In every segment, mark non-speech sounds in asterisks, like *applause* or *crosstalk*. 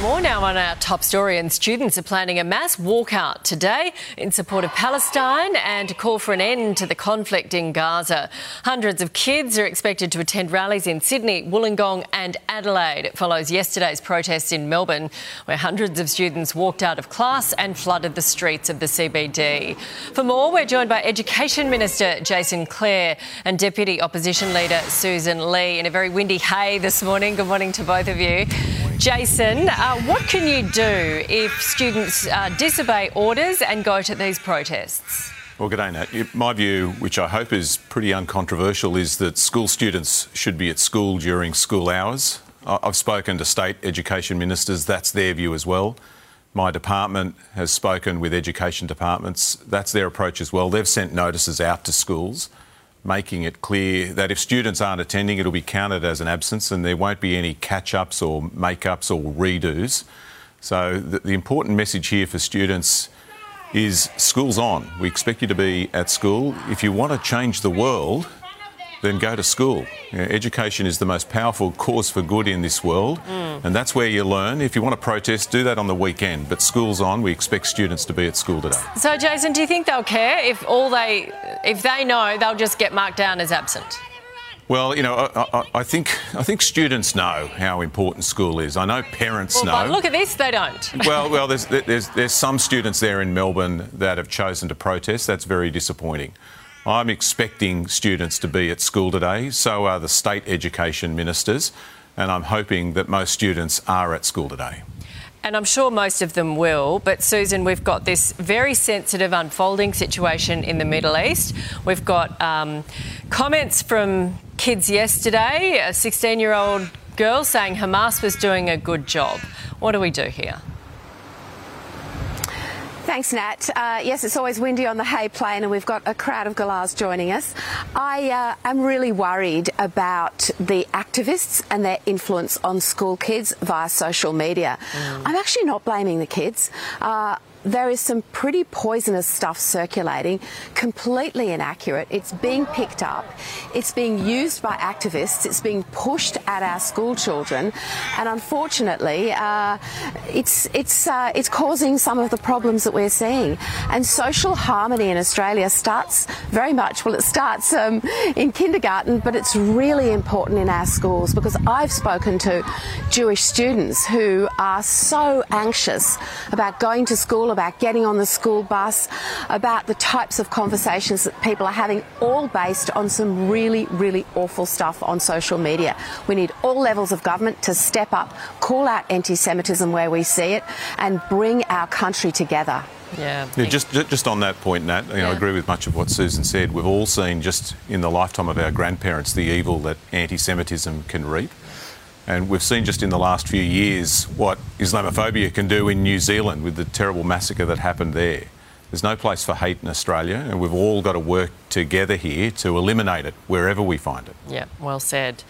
More now on our top story, and students are planning a mass walkout today in support of Palestine and to call for an end to the conflict in Gaza. Hundreds of kids are expected to attend rallies in Sydney, Wollongong, and Adelaide. It follows yesterday's protests in Melbourne, where hundreds of students walked out of class and flooded the streets of the CBD. For more, we're joined by Education Minister Jason Clare and Deputy Opposition Leader Sussan Ley in a very windy hay this morning. Good morning to both of you. Jason, uh, what can you do if students uh, disobey orders and go to these protests? Well, good day, Nat. My view, which I hope is pretty uncontroversial, is that school students should be at school during school hours. I've spoken to state education ministers, that's their view as well. My department has spoken with education departments, that's their approach as well. They've sent notices out to schools making it clear that if students aren't attending, it'll be counted as an absence and there won't be any catch ups or make ups or redos. So, the, the, important message here for students is school's on. We expect you to be at school. If you want to change the world, then go to school. You know, education is the most powerful cause for good in this world, mm. Mm. and that's where you learn. If you want to protest, do that on the weekend. But school's on. We expect students to be at school today. So, Jason, do you think they'll care if all they, if they know, they'll just get marked down as absent? Well, you know, I, I, I, think I think students know how important school is. I know parents well, know. Look at this, they don't. *laughs* well, well, there's, there's there's some students there in Melbourne that have chosen to protest. That's very disappointing. I'm expecting students to be at school today, so are the state education ministers, and I'm hoping that most students are at school today. And I'm sure most of them will. But Sussan, we've got this very sensitive unfolding situation in the Middle East. We've got um, comments from kids yesterday, a 16 year old girl saying Hamas was doing a good job. What do we do here? Thanks, Nat. Uh, yes, it's always windy on the Hay Plain, and we've got a crowd of galahs joining us. I uh, am really worried about the activists and their influence on school kids via social media. Mm. I'm actually not blaming the kids. Uh, there is some pretty poisonous stuff circulating, completely inaccurate. It's being picked up, it's being used by activists, it's being pushed at our school children, and unfortunately, uh, it's it's uh, it's causing some of the problems that we're seeing. And social harmony in Australia starts very much well. It starts um, in kindergarten, but it's really important in our schools because I've spoken to Jewish students who are so anxious about going to school about getting on the school bus, about the types of conversations that people are having, all based on some really, really awful stuff on social media. We need all levels of government to step up, call out anti Semitism where we see it, and bring our country together. Yeah. yeah. just just on that point, Nat, you know, yeah. I agree with much of what Sussan said. We've all seen just in the lifetime of our grandparents the evil that anti-Semitism can reap. And we've seen just in the last few years what Islamophobia can do in New Zealand with the terrible massacre that happened there. There's no place for hate in Australia, and we've all got to work together here to eliminate it wherever we find it. Yeah, well said.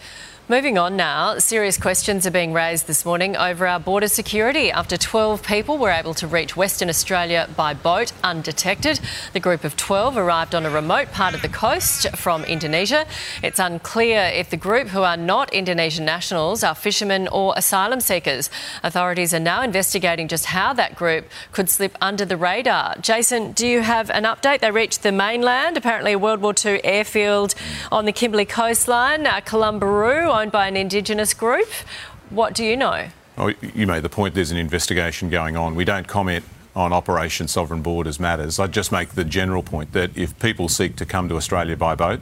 Moving on now, serious questions are being raised this morning over our border security after 12 people were able to reach Western Australia by boat undetected. The group of 12 arrived on a remote part of the coast from Indonesia. It's unclear if the group, who are not Indonesian nationals, are fishermen or asylum seekers. Authorities are now investigating just how that group could slip under the radar. Jason, do you have an update? They reached the mainland, apparently a World War II airfield on the Kimberley coastline, uh, Kalumburu owned by an Indigenous group. What do you know? Oh, you made the point there's an investigation going on. We don't comment on Operation Sovereign Borders matters. I'd just make the general point that if people seek to come to Australia by boat,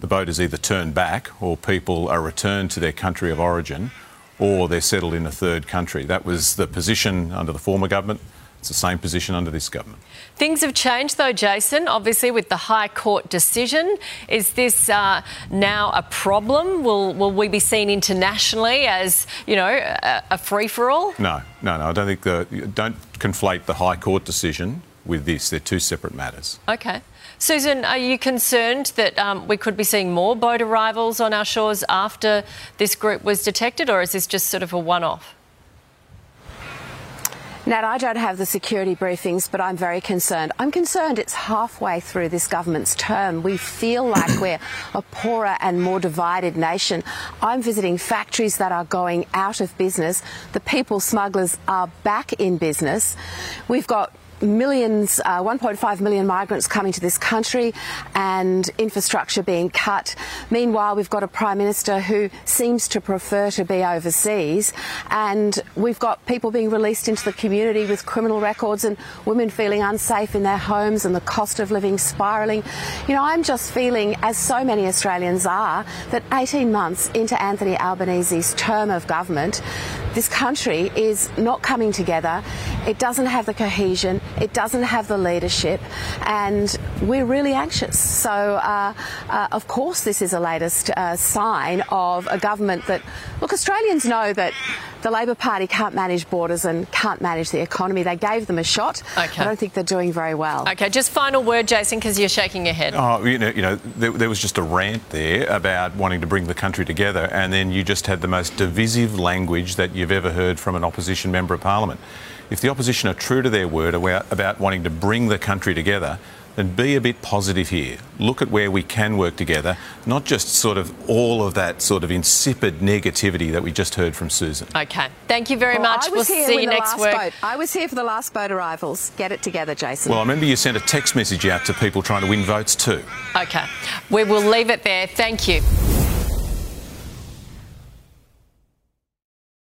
the boat is either turned back or people are returned to their country of origin or they're settled in a third country. That was the position under the former government. It's the same position under this government. Things have changed, though, Jason, obviously, with the High Court decision. Is this uh, now a problem? Will, will we be seen internationally as, you know, a, a free for all? No, no, no. I don't think the. Don't conflate the High Court decision with this. They're two separate matters. Okay. Sussan, are you concerned that um, we could be seeing more boat arrivals on our shores after this group was detected, or is this just sort of a one off? Nat, I don't have the security briefings, but I'm very concerned. I'm concerned it's halfway through this government's term. We feel like we're a poorer and more divided nation. I'm visiting factories that are going out of business. The people smugglers are back in business. We've got millions, uh, 1.5 million migrants coming to this country and infrastructure being cut. Meanwhile, we've got a Prime Minister who seems to prefer to be overseas, and we've got people being released into the community with criminal records and women feeling unsafe in their homes and the cost of living spiralling. You know, I'm just feeling, as so many Australians are, that 18 months into Anthony Albanese's term of government, this country is not coming together. It doesn't have the cohesion. It doesn't have the leadership, and we're really anxious. So, uh, uh, of course, this is a latest uh, sign of a government that, look, Australians know that the Labor Party can't manage borders and can't manage the economy. They gave them a shot. Okay. I don't think they're doing very well. Okay, just final word, Jason, because you're shaking your head. Oh, you know, you know, there, there was just a rant there about wanting to bring the country together, and then you just had the most divisive language that you've ever heard from an opposition member of parliament. If the opposition are true to their word about wanting to bring the country together, then be a bit positive here. Look at where we can work together, not just sort of all of that sort of insipid negativity that we just heard from Sussan. Okay. Thank you very well, much. We'll see you next week. Boat. I was here for the last boat arrivals. Get it together, Jason. Well, I remember you sent a text message out to people trying to win votes too. Okay. We will leave it there. Thank you.